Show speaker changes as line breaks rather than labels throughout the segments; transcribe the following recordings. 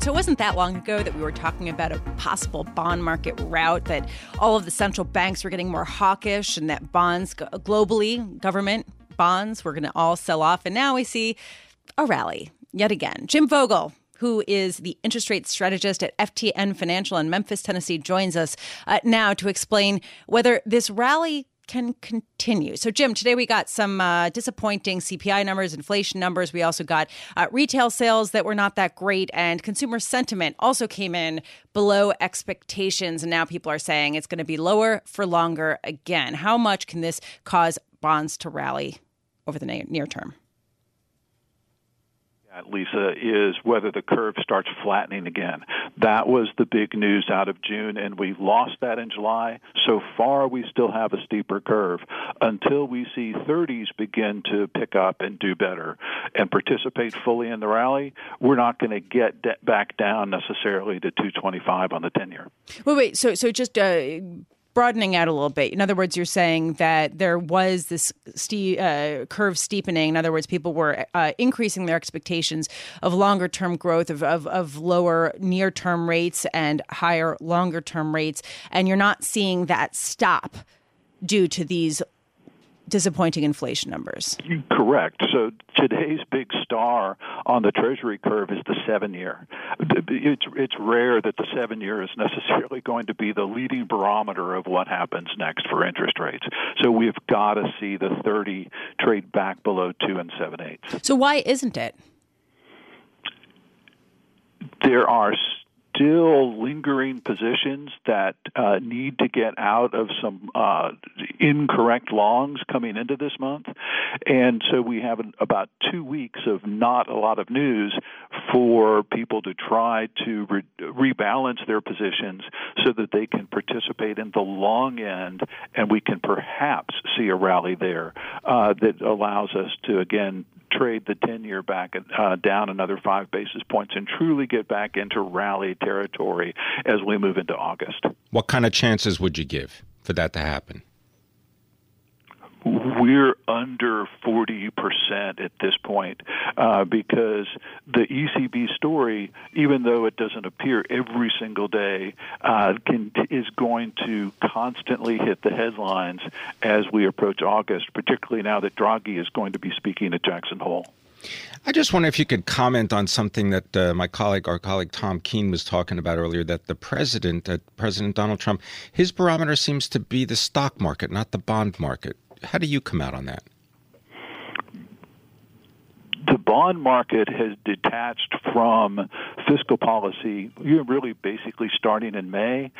So it wasn't that long ago that we were talking about a possible bond market rout, that all of the central banks were getting more hawkish, and that bonds globally, government bonds, were going to all sell off. And now we see a rally yet again. Jim Vogel, who is the interest rate strategist at FTN Financial in Memphis, Tennessee, joins us uh, now to explain whether this rally can continue. So, Jim, today we got some uh, disappointing CPI numbers, inflation numbers. We also got uh, retail sales that were not that great, and consumer sentiment also came in below expectations. And now people are saying it's going to be lower for longer again. How much can this cause bonds to rally over the near term?
Lisa, is whether the curve starts flattening again. That was the big news out of June, and we lost that in July. So far, we still have a steeper curve. Until we see 30s begin to pick up and do better and participate fully in the rally, we're not going to get back down necessarily to 225 on the 10 year.
Wait, wait. So, so just uh, broadening out a little bit. In other words, you're saying that there was this ste- uh, curve steepening. In other words, people were uh, increasing their expectations of longer term growth, of, of, of lower near term rates and higher longer term rates. And you're not seeing that stop due to these disappointing inflation numbers.
Correct. So today's big star on the Treasury curve is the seven year. It's, it's rare that the seven year is necessarily going to be the leading barometer of what happens next for interest rates. So we've got to see the 30 trade back below two and seven eighths.
So why isn't it?
There are still lingering positions that uh, need to get out of some uh, incorrect longs coming into this month. And so we have an, about two weeks of not a lot of news for people to try to re- rebalance their positions so that they can participate in the long end and we can perhaps see a rally there uh, that allows us to, again, trade the 10 year back uh, down another five basis points and truly get back into rally territory as we move into August.
What kind of chances would you give for that to happen?
We're under 40% at this point uh, because the ECB story, even though it doesn't appear every single day, uh, can, is going to constantly hit the headlines as we approach August, particularly now that Draghi is going to be speaking at Jackson Hole.
I just wonder if you could comment on something that uh, my colleague, our colleague Tom Keene, was talking about earlier. That the president, President Donald Trump, his barometer seems to be the stock market, not the bond market how do you come out on that?
the bond market has detached from fiscal policy You're really basically starting in May.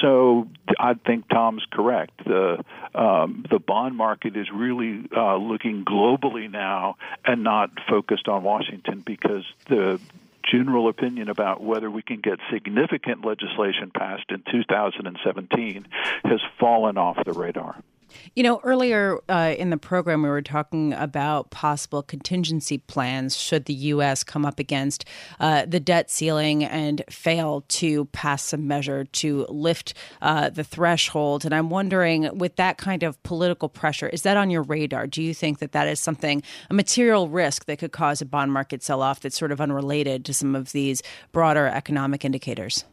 So I think Tom's correct. The um, the bond market is really uh, looking globally now and not focused on Washington because the general opinion about whether we can get significant legislation passed in 2017 has fallen off the radar.
You know, earlier uh, in the program, we were talking about possible contingency plans should the U.S. come up against uh, the debt ceiling and fail to pass some measure to lift uh, the threshold. And I'm wondering, with that kind of political pressure, is that on your radar? Do you think that that is something, a material risk that could cause a bond market sell off that's sort of unrelated to some of these broader economic indicators?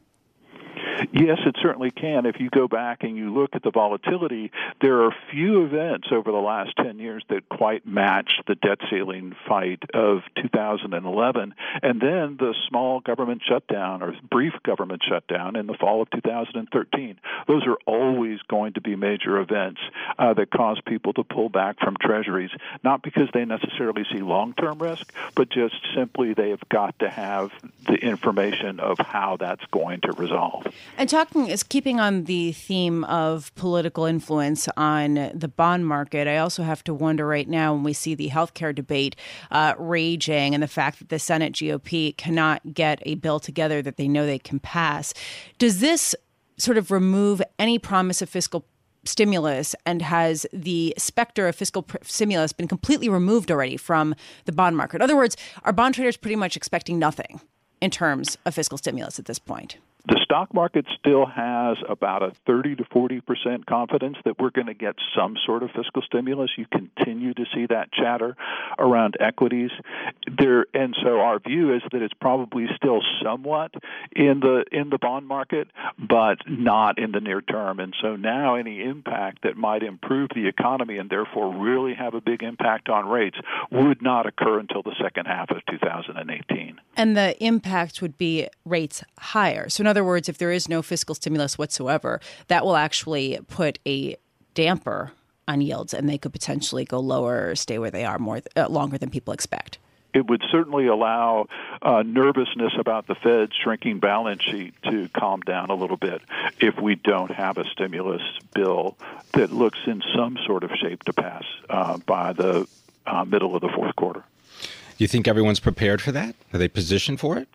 Yes, it certainly can. If you go back and you look at the volatility, there are few events over the last 10 years that quite match the debt ceiling fight of 2011 and then the small government shutdown or brief government shutdown in the fall of 2013. Those are always going to be major events uh, that cause people to pull back from treasuries, not because they necessarily see long-term risk, but just simply they have got to have the information of how that's going to resolve.
And talking is keeping on the theme of political influence on the bond market. I also have to wonder right now when we see the healthcare debate uh, raging and the fact that the Senate GOP cannot get a bill together that they know they can pass. Does this sort of remove any promise of fiscal stimulus and has the specter of fiscal pr- stimulus been completely removed already from the bond market? In other words, are bond traders pretty much expecting nothing in terms of fiscal stimulus at this point?
The stock market still has about a 30 to 40 percent confidence that we're going to get some sort of fiscal stimulus. You continue to see that chatter around equities there, and so our view is that it's probably still somewhat in the in the bond market, but not in the near term. And so now any impact that might improve the economy and therefore really have a big impact on rates would not occur until the second half of 2018.
And the impact would be rates higher. So, in other words, if there is no fiscal stimulus whatsoever, that will actually put a damper on yields and they could potentially go lower or stay where they are more uh, longer than people expect
it would certainly allow uh, nervousness about the Fed's shrinking balance sheet to calm down a little bit if we don't have a stimulus bill that looks in some sort of shape to pass uh, by the uh, middle of the fourth quarter.
Do you think everyone's prepared for that? Are they positioned for it?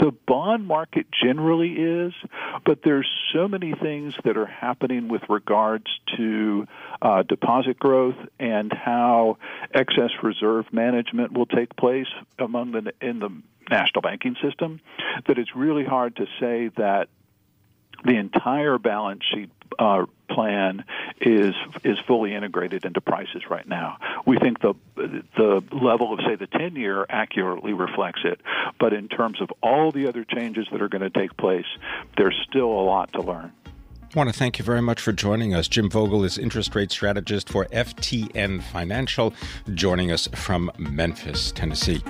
The bond market generally is, but there's so many things that are happening with regards to uh, deposit growth and how excess reserve management will take place among the in the national banking system that it's really hard to say that the entire balance sheet uh, plan is is fully integrated into prices right now. We think the the level of say the 10 year accurately reflects it, but in terms of all the other changes that are going to take place, there's still a lot to learn.
I want to thank you very much for joining us. Jim Vogel is interest rate strategist for FTN Financial, joining us from Memphis, Tennessee.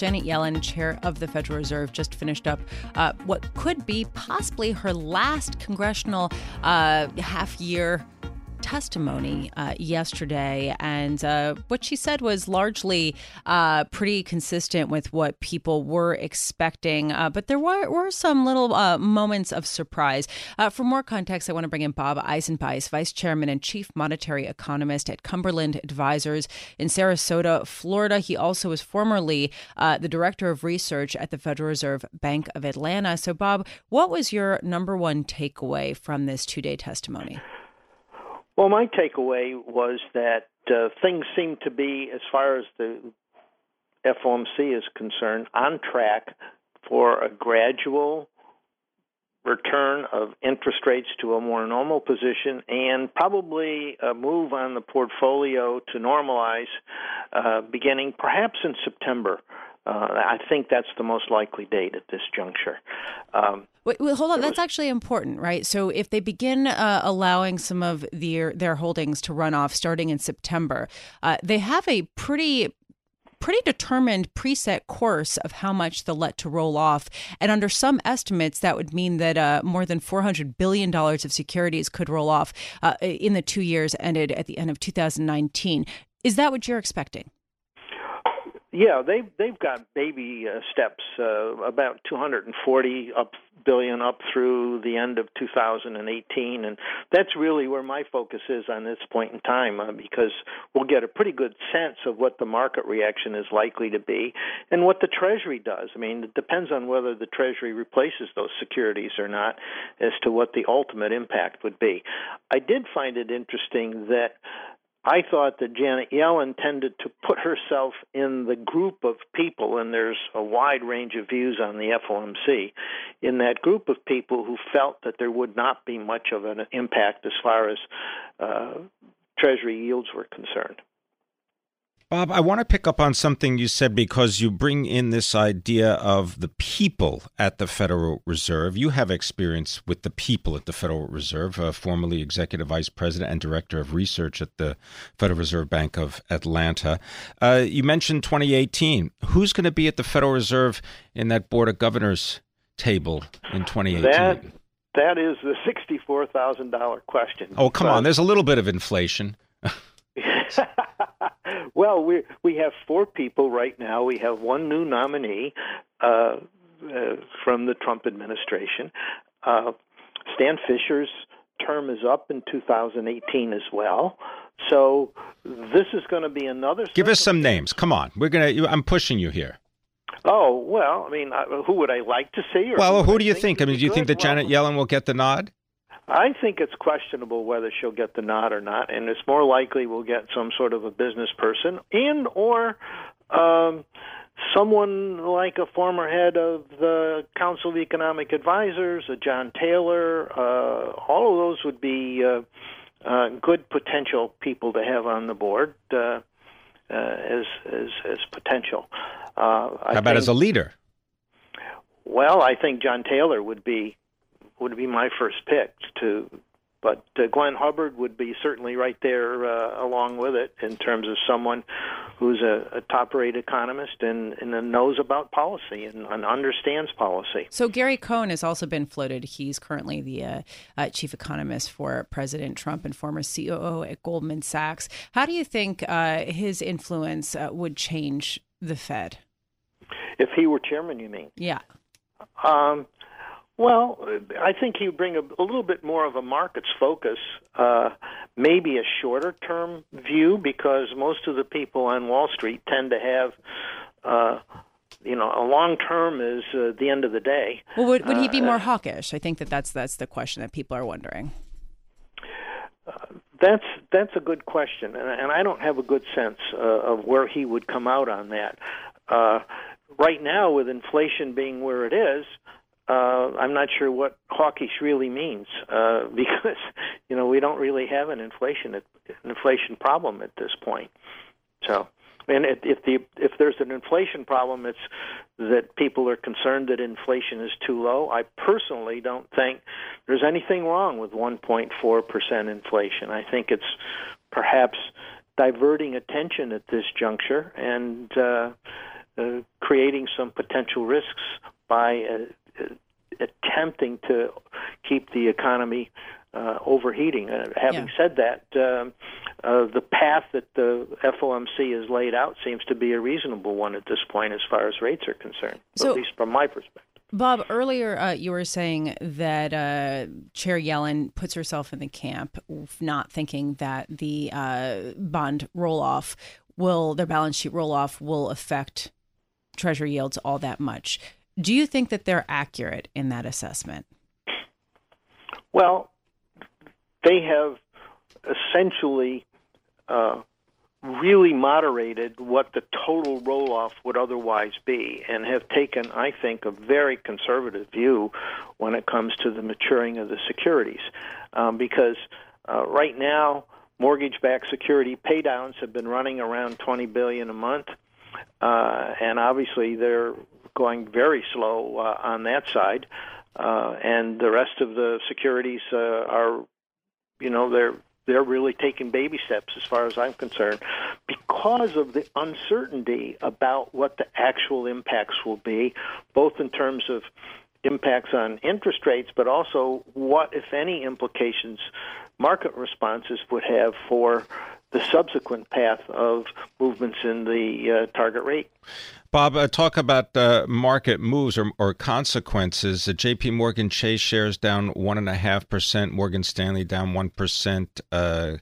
Janet Yellen, chair of the Federal Reserve, just finished up uh, what could be possibly her last congressional uh, half year testimony uh, yesterday, and uh, what she said was largely uh, pretty consistent with what people were expecting. Uh, but there were, were some little uh, moments of surprise. Uh, for more context, I want to bring in Bob Eisenbeis, Vice Chairman and Chief Monetary Economist at Cumberland Advisors in Sarasota, Florida. He also was formerly the Director of Research at the Federal Reserve Bank of Atlanta. So, Bob, what was your number one takeaway from this two day testimony?
Well, my takeaway was that uh, things seem to be, as far as the FOMC is concerned, on track for a gradual return of interest rates to a more normal position and probably a move on the portfolio to normalize uh, beginning perhaps in September. Uh, I think that's the most likely date at this juncture.
Um, wait, hold on. That's was, actually important, right? So if they begin uh, allowing some of their their holdings to run off starting in September, uh, they have a pretty pretty determined preset course of how much they'll let to roll off. And under some estimates, that would mean that uh, more than $400 billion of securities could roll off uh, in the two years ended at the end of 2019. Is that what you're expecting?
Yeah, they've they've got baby uh, steps, uh, about 240 up billion up through the end of 2018, and that's really where my focus is on this point in time, uh, because we'll get a pretty good sense of what the market reaction is likely to be, and what the Treasury does. I mean, it depends on whether the Treasury replaces those securities or not, as to what the ultimate impact would be. I did find it interesting that I thought that Janet Yellen tended to put herself in the group of people, and there's a wide range of views on the FOMC, in that group of people who felt that there would not be much of an impact as far as uh, Treasury yields were concerned.
Bob, I want to pick up on something you said because you bring in this idea of the people at the Federal Reserve. You have experience with the people at the Federal Reserve, uh, formerly executive vice president and director of research at the Federal Reserve Bank of Atlanta. Uh, you mentioned 2018. Who's going to be at the Federal Reserve in that Board of Governors table in 2018?
That, that is the $64,000 question.
Oh, come but, on. There's a little bit of inflation.
Well, we we have four people right now. We have one new nominee uh, uh, from the Trump administration. Uh, Stan Fischer's term is up in 2018 as well. So this is going to be another.
Give us some names. Come on, we're gonna. I'm pushing you here.
Oh well, I mean, who would I like to see?
well, who, who do you think? think? I mean, do you think that Janet Yellen will get the nod?
I think it's questionable whether she'll get the nod or not, and it's more likely we'll get some sort of a business person and or um, someone like a former head of the Council of Economic Advisors, a John Taylor. Uh, all of those would be uh, uh, good potential people to have on the board uh, uh, as, as as potential.
Uh, How about think, as a leader?
Well, I think John Taylor would be would be my first pick to but uh, Glenn Hubbard would be certainly right there uh, along with it in terms of someone who's a, a top-rate economist and, and knows about policy and, and, understands policy.
So Gary Cohn has also been floated. He's currently the uh, uh chief economist for President Trump and former COO at Goldman Sachs. How do you think uh, his influence uh, would change the Fed?
If he were chairman, you mean?
Yeah.
Um, well, I think you bring a, a little bit more of a markets focus, uh, maybe a shorter term view, because most of the people on Wall Street tend to have, uh, you know, a long term is uh, the end of the day.
Well, would, would he be uh, more hawkish? I think that that's that's the question that people are wondering.
Uh, that's that's a good question, and, and I don't have a good sense uh, of where he would come out on that. right now, with inflation being where it is, uh, I'm not sure what hawkish really means uh, because you know we don't really have an inflation an inflation problem at this point. So, and if the if there's an inflation problem, it's that people are concerned that inflation is too low. I personally don't think there's anything wrong with 1.4 percent inflation. I think it's perhaps diverting attention at this juncture and uh, uh, creating some potential risks by uh, attempting to keep the economy uh, overheating. Uh, having yeah. said that, um, uh, the path that the FOMC has laid out seems to be a reasonable one at this point as far as rates are concerned, so, at least from my perspective.
Bob, earlier uh, you were saying that uh, Chair Yellen puts herself in the camp not thinking that the uh, bond roll off will, their balance sheet roll off will affect Treasury yields all that much. Do you think that they're accurate in that assessment?
Well, they have essentially uh, really moderated what the total roll off would otherwise be and have taken, I think, a very conservative view when it comes to the maturing of the securities. Um, because uh, right now, mortgage backed security paydowns have been running around 20 billion a month. Uh, and obviously, they're going very slow uh, on that side, uh, and the rest of the securities uh, are, you know, they're they're really taking baby steps as far as I'm concerned because of the uncertainty about what the actual impacts will be, both in terms of impacts on interest rates, but also what, if any, implications market responses would have for the subsequent path of movements in the uh, target rate.
Bob, uh, talk about uh, market moves or, or consequences. Uh, J.P. Morgan Chase shares down one and a half percent. Morgan Stanley down one percent. Uh,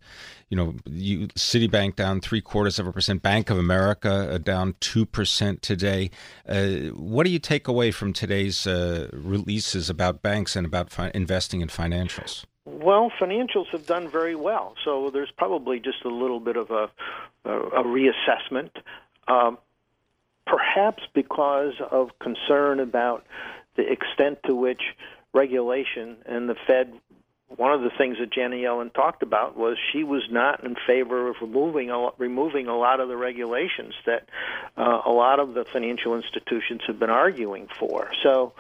you know, you, Citibank down three quarters of a percent. Bank of America uh, down two percent today. Uh, what do you take away from today's releases about banks and about fi- investing in financials?
Well, financials have done very well, so there's probably just a little bit of a, a, a reassessment. Um, perhaps because of concern about the extent to which regulation and the Fed. One of the things that Janet Yellen talked about was she was not in favor of removing a, removing a lot of the regulations that uh, a lot of the financial institutions have been arguing for. So,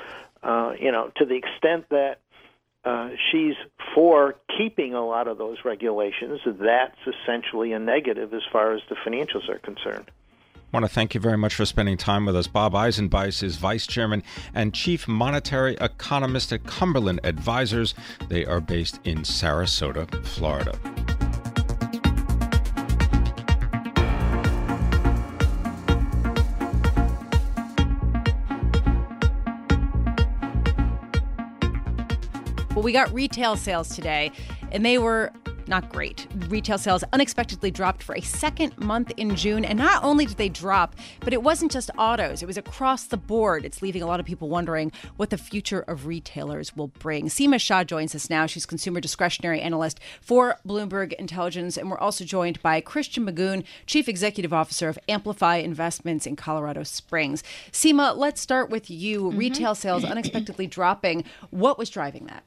uh, you know, to the extent that uh, she's for keeping a lot of those regulations, that's essentially a negative as far as the financials are concerned.
I want to thank you very much for spending time with us. Bob Eisenbeis is Vice Chairman and Chief Monetary Economist at Cumberland Advisors. They are based in Sarasota, Florida.
We got retail sales today, and they were not great. Retail sales unexpectedly dropped for a second month in June. And not only did they drop, but it wasn't just autos, it was across the board. It's leaving a lot of people wondering what the future of retailers will bring. Seema Shah joins us now. She's consumer discretionary analyst for Bloomberg Intelligence. And we're also joined by Christian Magoon, Chief Executive Officer of Amplify Investments in Colorado Springs. Seema, let's start with you. Mm-hmm. Retail sales unexpectedly dropping. What was driving that?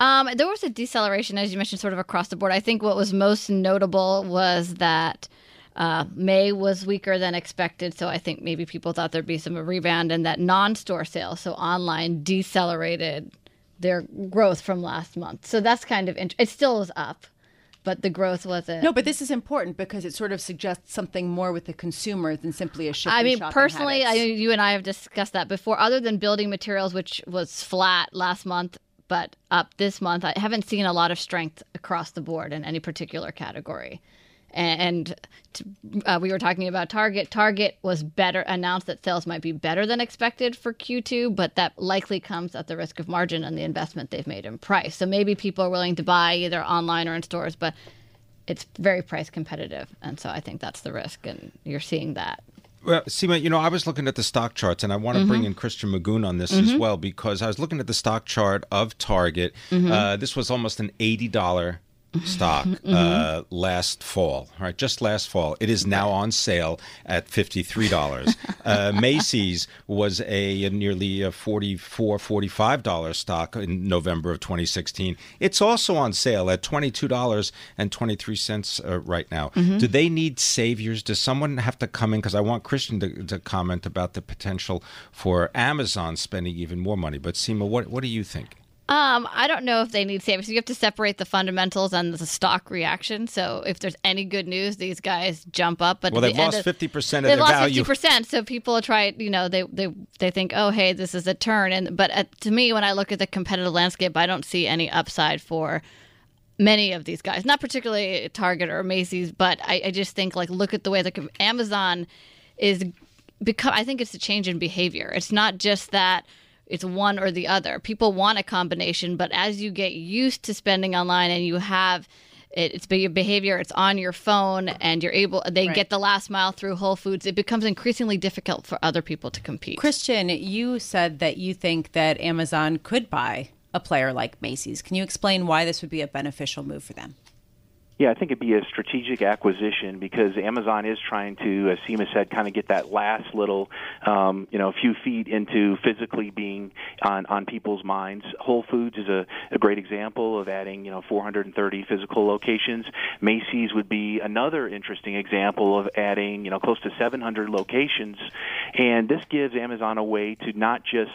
Um, there was a deceleration, as you mentioned, sort of across the board. I think what was most notable was that uh, May was weaker than expected. So I think maybe people thought there'd be some rebound, and that non-store sales, so online, decelerated their growth from last month. So that's kind of int- it. Still was up, but the growth wasn't.
No, but this is important because it sort of suggests something more with the consumer than simply a shift.
I mean, personally, I, you and I have discussed that before. Other than building materials, which was flat last month, but up this month. I haven't seen a lot of strength across the board in any particular category. And uh, we were talking about Target. Target was better, announced that sales might be better than expected for Q2, but that likely comes at the risk of margin and the investment they've made in price. So maybe people are willing to buy either online or in stores, but it's very price competitive. And so I think that's the risk, and you're seeing that.
Well, Seema, you know, I was looking at the stock charts, and I want to mm-hmm. bring in Christian Magoon on this mm-hmm. as well because I was looking at the stock chart of Target. Mm-hmm. Uh, this was almost an eighty dollar stock mm-hmm. uh, last fall, right? Just last fall. It is now on sale at $53. uh, Macy's was a, a nearly a $44, $45 stock in November of 2016. It's also on sale at $22.23 uh, right now. Mm-hmm. Do they need saviors? Does someone have to come in? Because I want Christian to, to, comment about the potential for Amazon spending even more money. But Seema, what, what do you think?
Um, I don't know if they need savings. You have to separate the fundamentals and the stock reaction. So if there's any good news, these guys jump up.
But well, they've the lost fifty percent
of
their
lost. Fifty percent. So people try. You know, they they they think, oh, hey, this is a turn. And but at, to me, when I look at the competitive landscape, I don't see any upside for many of these guys. Not particularly Target or Macy's, but I, I just think like look at the way the Amazon is. Because I think it's a change in behavior. It's not just that it's one or the other. People want a combination, but as you get used to spending online and you have it's your behavior it's on your phone and you're able they right. get the last mile through whole foods it becomes increasingly difficult for other people to compete
christian you said that you think that amazon could buy a player like macy's can you explain why this would be a beneficial move for them
yeah, I think it'd be a strategic acquisition because Amazon is trying to, as Seema said, kind of get that last little, um, you know, few feet into physically being on on people's minds. Whole Foods is a, a great example of adding, you know, 430 physical locations. Macy's would be another interesting example of adding, you know, close to 700 locations, and this gives Amazon a way to not just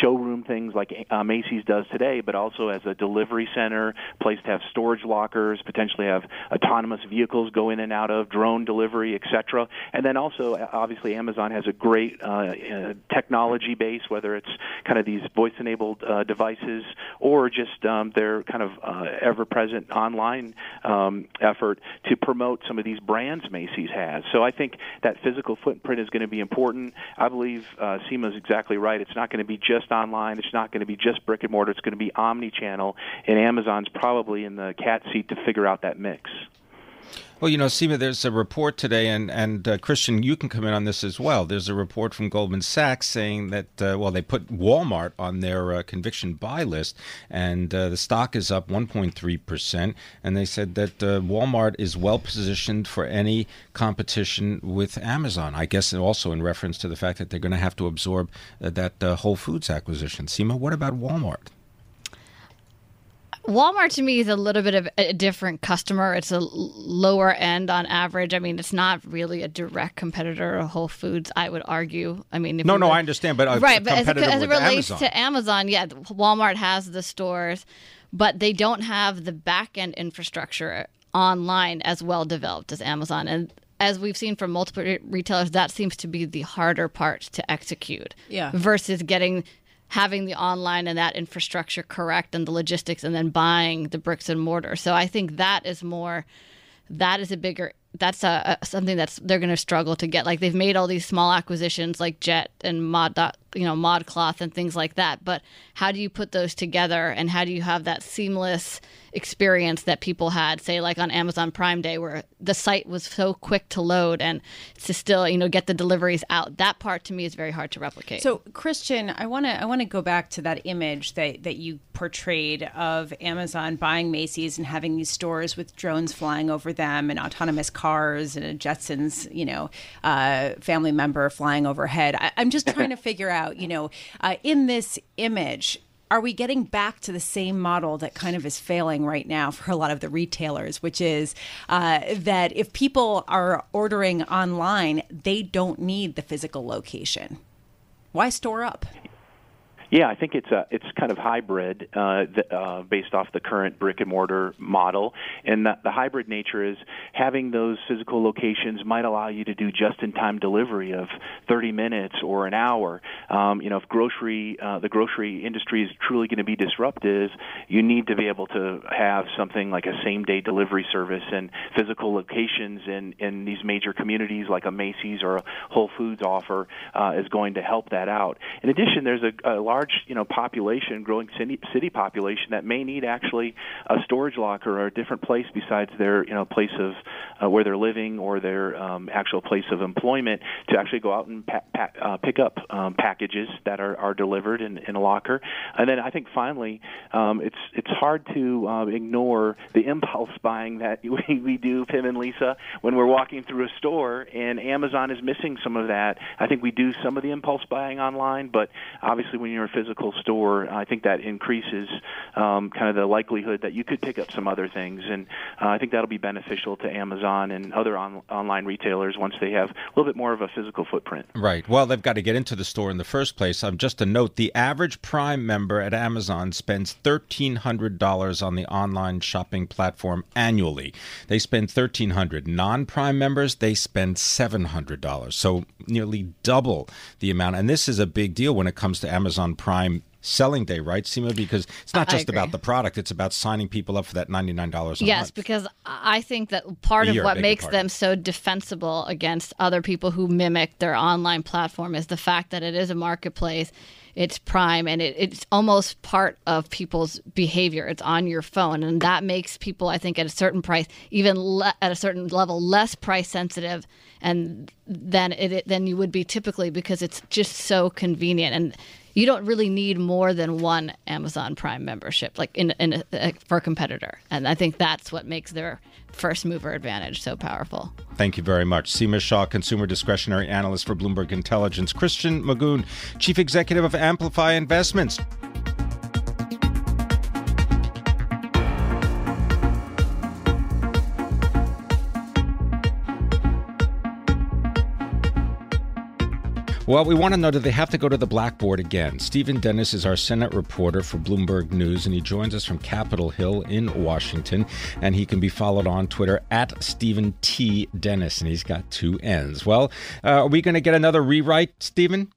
showroom things like uh, Macy's does today, but also as a delivery center, place to have storage lockers, potentially have have autonomous vehicles go in and out of, drone delivery, etc. And then also, obviously, Amazon has a great uh, uh, technology base, whether it's kind of these voice-enabled uh, devices or just um, their kind of uh, ever-present online um, effort to promote some of these brands Macy's has. So I think that physical footprint is going to be important. I believe uh, Seema is exactly right. It's not going to be just online. It's not going to be just brick and mortar. It's going to be omni-channel, and Amazon's probably in the cat seat to figure out that mix mix.
Well, you know, Seema, there's a report today, and and uh, Christian, you can come in on this as well. There's a report from Goldman Sachs saying that uh, well, they put Walmart on their uh, conviction buy list, and uh, the stock is up 1.3 percent. And they said that uh, Walmart is well positioned for any competition with Amazon. I guess also in reference to the fact that they're going to have to absorb uh, that Whole Foods acquisition. Seema, what about Walmart?
Walmart to me is a little bit of a different customer. It's a lower end on average. I mean, it's not really a direct competitor of Whole Foods. I would argue. I mean,
no, no, I understand, but
right, but as,
it,
as
it
relates
Amazon.
to Amazon, yeah, Walmart has the stores, but they don't have the back end infrastructure online as well developed as Amazon, and as we've seen from multiple retailers, that seems to be the harder part to execute.
Yeah.
Versus getting having the online and that infrastructure correct and the logistics and then buying the bricks and mortar. So I think that is more that is a bigger that's a, a something that's they're going to struggle to get like they've made all these small acquisitions like Jet and Mod you know ModCloth and things like that. But how do you put those together and how do you have that seamless experience that people had say like on Amazon Prime Day where the site was so quick to load and to still you know get the deliveries out? That part to me is very hard to replicate.
So Christian I want to I want to go back to that image that that you portrayed of Amazon buying Macy's and having these stores with drones flying over them and autonomous cars and a Jetsons you know uh, family member flying overhead. I, am just trying to figure out you know uh, in this image are we getting back to the same model that kind of is failing right now for a lot of the retailers, which is uh, that if people are ordering online, they don't need the physical location? Why store up?
Yeah, I think it's a it's kind of hybrid uh, the, uh, based off the current brick and mortar model, and the, the hybrid nature is having those physical locations might allow you to do just-in-time delivery of 30 minutes or an hour. Um, you know, if grocery uh, the grocery industry is truly going to be disruptive, you need to be able to have something like a same-day delivery service and physical locations in in these major communities like a Macy's or a Whole Foods offer uh, is going to help that out. In addition, there's a, a large large, you know, population, growing city, city population that may need actually a storage locker or a different place besides their, you know, place of uh, where they're living or their um, actual place of employment to actually go out and pa- pa- uh, pick up um, packages that are, are delivered in, in a locker. And then I think finally, um, it's it's hard to uh, ignore the impulse buying that we, we do, Pimm and Lisa, when we're walking through a store, and Amazon is missing some of that. I think we do some of the impulse buying online, but obviously when you're physical store, I think that increases um, kind of the likelihood that you could pick up some other things, and uh, I think that'll be beneficial to Amazon and other on- online retailers once they have a little bit more of a physical footprint.
Right. Well, they've got to get into the store in the first place. Um, just a note: the average Prime member at Amazon spends thirteen hundred dollars on the online shopping platform annually. They spend thirteen hundred. Non-Prime members they spend seven hundred dollars. So nearly double the amount. And this is a big deal when it comes to Amazon Prime selling day, right, Seema? Because it's not just about the product; it's about signing people up for that ninety nine dollars.
Yes,
month.
because I think that part of what makes them so defensible against other people who mimic their online platform is the fact that it is a marketplace. It's prime and it, it's almost part of people's behavior. It's on your phone, and that makes people, I think, at a certain price, even le- at a certain level, less price sensitive, and than it than you would be typically because it's just so convenient. And you don't really need more than one Amazon Prime membership, like in, in a, for a competitor. And I think that's what makes their first mover advantage so powerful.
Thank you very much. Seema Shah, consumer discretionary analyst for Bloomberg Intelligence. Christian Magoon, chief executive of Amplify Investments. Well, we want to know do they have to go to the blackboard again? Steven Dennis is our Senate reporter for Bloomberg News, and he joins us from Capitol Hill in Washington. And he can be followed on Twitter at Steven T. Dennis, and he's got two N's. Well, uh, are we going to get another rewrite, Steven?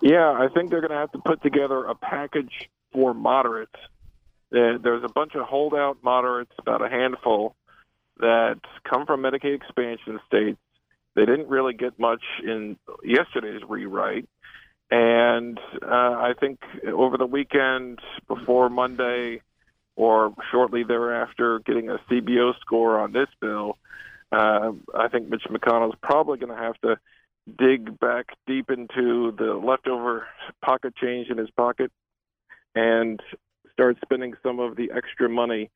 Yeah, I think they're going to have to put together a package for moderates. There's a bunch of holdout moderates, about a handful, that come from Medicaid expansion states they didn't really get much in yesterday's rewrite. And uh, I think over the weekend, before Monday, or shortly thereafter, getting a CBO score on this bill, uh, I think Mitch McConnell's probably going to have to dig back deep into the leftover pocket change in his pocket and start spending some of the extra money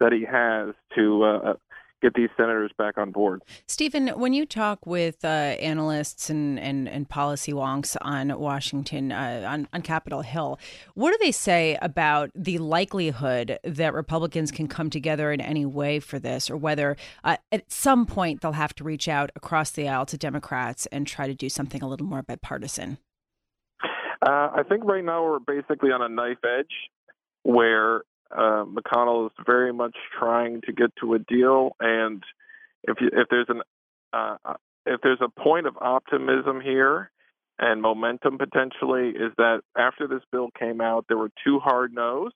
that he has to uh, get these senators back on board.
Steven, when you talk with uh, analysts and, and, and policy wonks on Washington, uh, on, on Capitol Hill, what do they say about the likelihood that Republicans can come together in any way for this, or whether uh, at some point they'll have to reach out across the aisle to Democrats and try to do something a little more bipartisan?
Uh, I think right now we're basically on a knife edge where uh, McConnell is very much trying to get to a deal, and if you, if there's an uh, uh, if there's a point of optimism here and momentum potentially is that after this bill came out, there were two hard no's,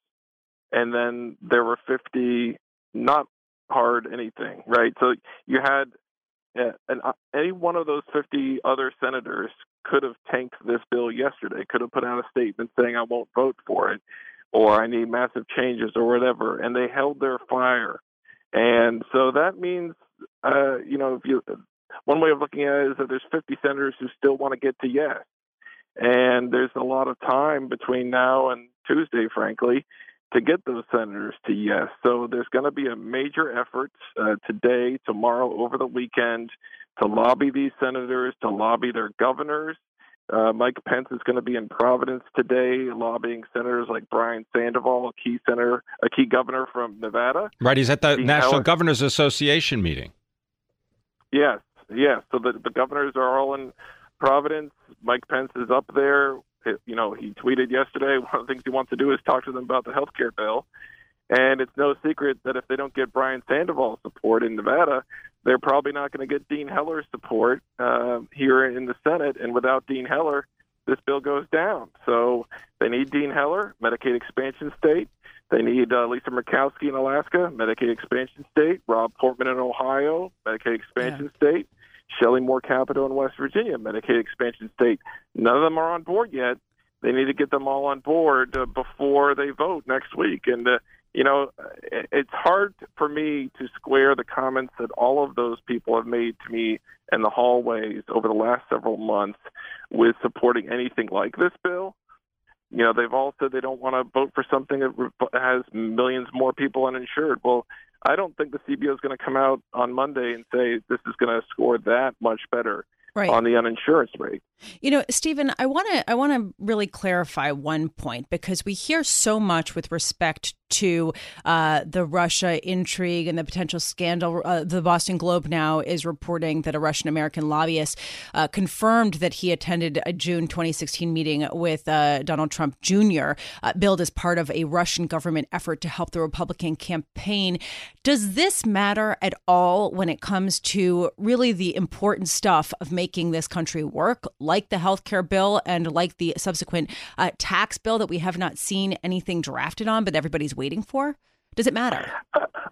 and then there were 50 not hard anything, right? So you had uh, an, any one of those 50 other senators could have tanked this bill yesterday, could have put out a statement saying, I won't vote for it, or I need massive changes, or whatever. And they held their fire. And so that means, uh, you know, if you, one way of looking at it is that there's 50 senators who still want to get to yes. And there's a lot of time between now and Tuesday, frankly, to get those senators to yes. So there's going to be a major effort uh, today, tomorrow, over the weekend to lobby these senators, to lobby their governors. Uh, Mike Pence is going to be in Providence today, lobbying senators like Brian Sandoval, a key senator, a key governor from Nevada.
Right, he's at the Dean National. Governors Association meeting.
Yes, yes. So the, the governors are all in Providence. Mike Pence is up there you know, he tweeted yesterday one of the things he wants to do is talk to them about the health care bill. And it's no secret that if they don't get Brian Sandoval's support in Nevada, they're probably not going to get Dean Heller's support uh, here in the Senate. And without Dean Heller, this bill goes down. So they need Dean Heller, Medicaid expansion state. They need uh, Lisa Murkowski in Alaska, Medicaid expansion state. Rob Portman in Ohio, Medicaid expansion yeah. state. Shelley Moore Capito in West Virginia, Medicaid expansion state. None of them are on board yet. They need to get them all on board uh, before they vote next week. And, uh, you know, it's hard for me to square the comments that all of those people have made to me in the hallways over the last several months with supporting anything like this bill. You know, they've all said they don't want to vote for something that has millions more people uninsured. Well, I don't think the CBO is going to come out on Monday and say this is going to score that much better right. on the uninsurance rate.
You know, Steven, I want to I want to really clarify one point because we hear so much with respect to uh, the Russia intrigue and the potential scandal. Uh, the Boston Globe now is reporting that a Russian American lobbyist uh, confirmed that he attended a June 2016 meeting with uh, Donald Trump Jr., uh, billed as part of a Russian government effort to help the Republican campaign. Does this matter at all when it comes to really the important stuff of making this country work? like the health care bill and like the subsequent uh, tax bill that we have not seen anything drafted on, but everybody's waiting for? Does it matter?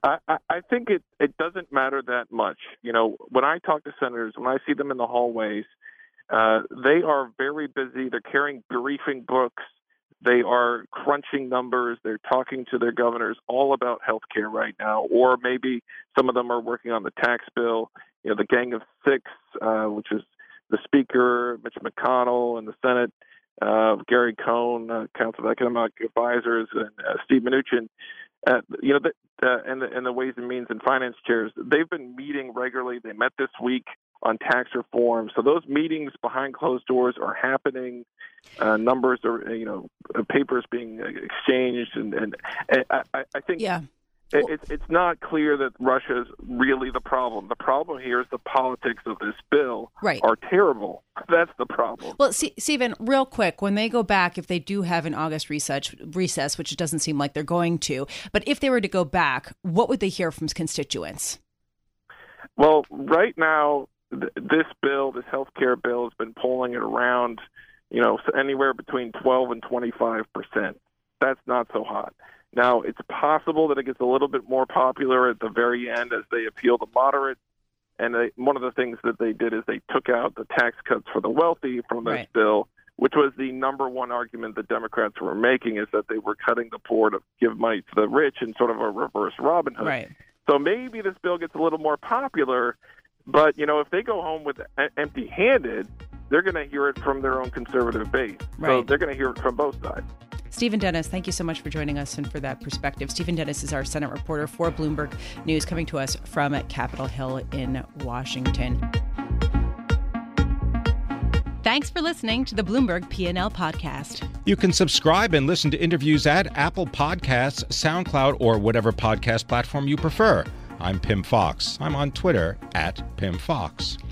I, I think it, it doesn't matter that much. You know, when I talk to senators, when I see them in the hallways, uh, they are very busy. They're carrying briefing books. They are crunching numbers. They're talking to their governors all about health care right now, or maybe some of them are working on the tax bill. You know, the Gang of Six, uh, which is the Speaker, Mitch McConnell, and the Senate, uh, Gary Cohn, uh, Council of Economic Advisors, and uh, Steve Mnuchin, uh, you know, the, uh, and the and the Ways and Means and Finance chairs, they've been meeting regularly. They met this week on tax reform. So those meetings behind closed doors are happening. Uh, numbers are, you know, papers being exchanged, and, and, and I, I think
yeah.
It's it's not clear that Russia is really the problem. The problem here is the politics of this bill
right.
are terrible. That's the problem.
Well, see, Steven, real quick, when they go back, if they do have an August recess, recess, which it doesn't seem like they're going to, but if they were to go back, what would they hear from constituents?
Well, right now, th- this bill, this health care bill, has been polling at around, you know, anywhere between 12 and 25 percent. That's not so hot. Now, it's possible that it gets a little bit more popular at the very end as they appeal to moderates. And they, one of the things that they did is they took out the tax cuts for the wealthy from this right. bill, which was the number one argument the Democrats were making is that they were cutting the poor to give money to the rich in sort of a reverse Robin Hood.
Right.
So maybe this bill gets a little more popular, but you know if they go home with empty-handed, they're going to hear it from their own conservative base. Right. So they're going to hear it from both sides.
Steven Dennis, thank you so much for joining us and for that perspective. Steven Dennis is our Senate reporter for Bloomberg News, coming to us from Capitol Hill in Washington. Thanks for listening to the Bloomberg P&L podcast.
You can subscribe and listen to interviews at Apple Podcasts, SoundCloud, or whatever podcast platform you prefer. I'm Pimm Fox. I'm on Twitter at Pimm Fox.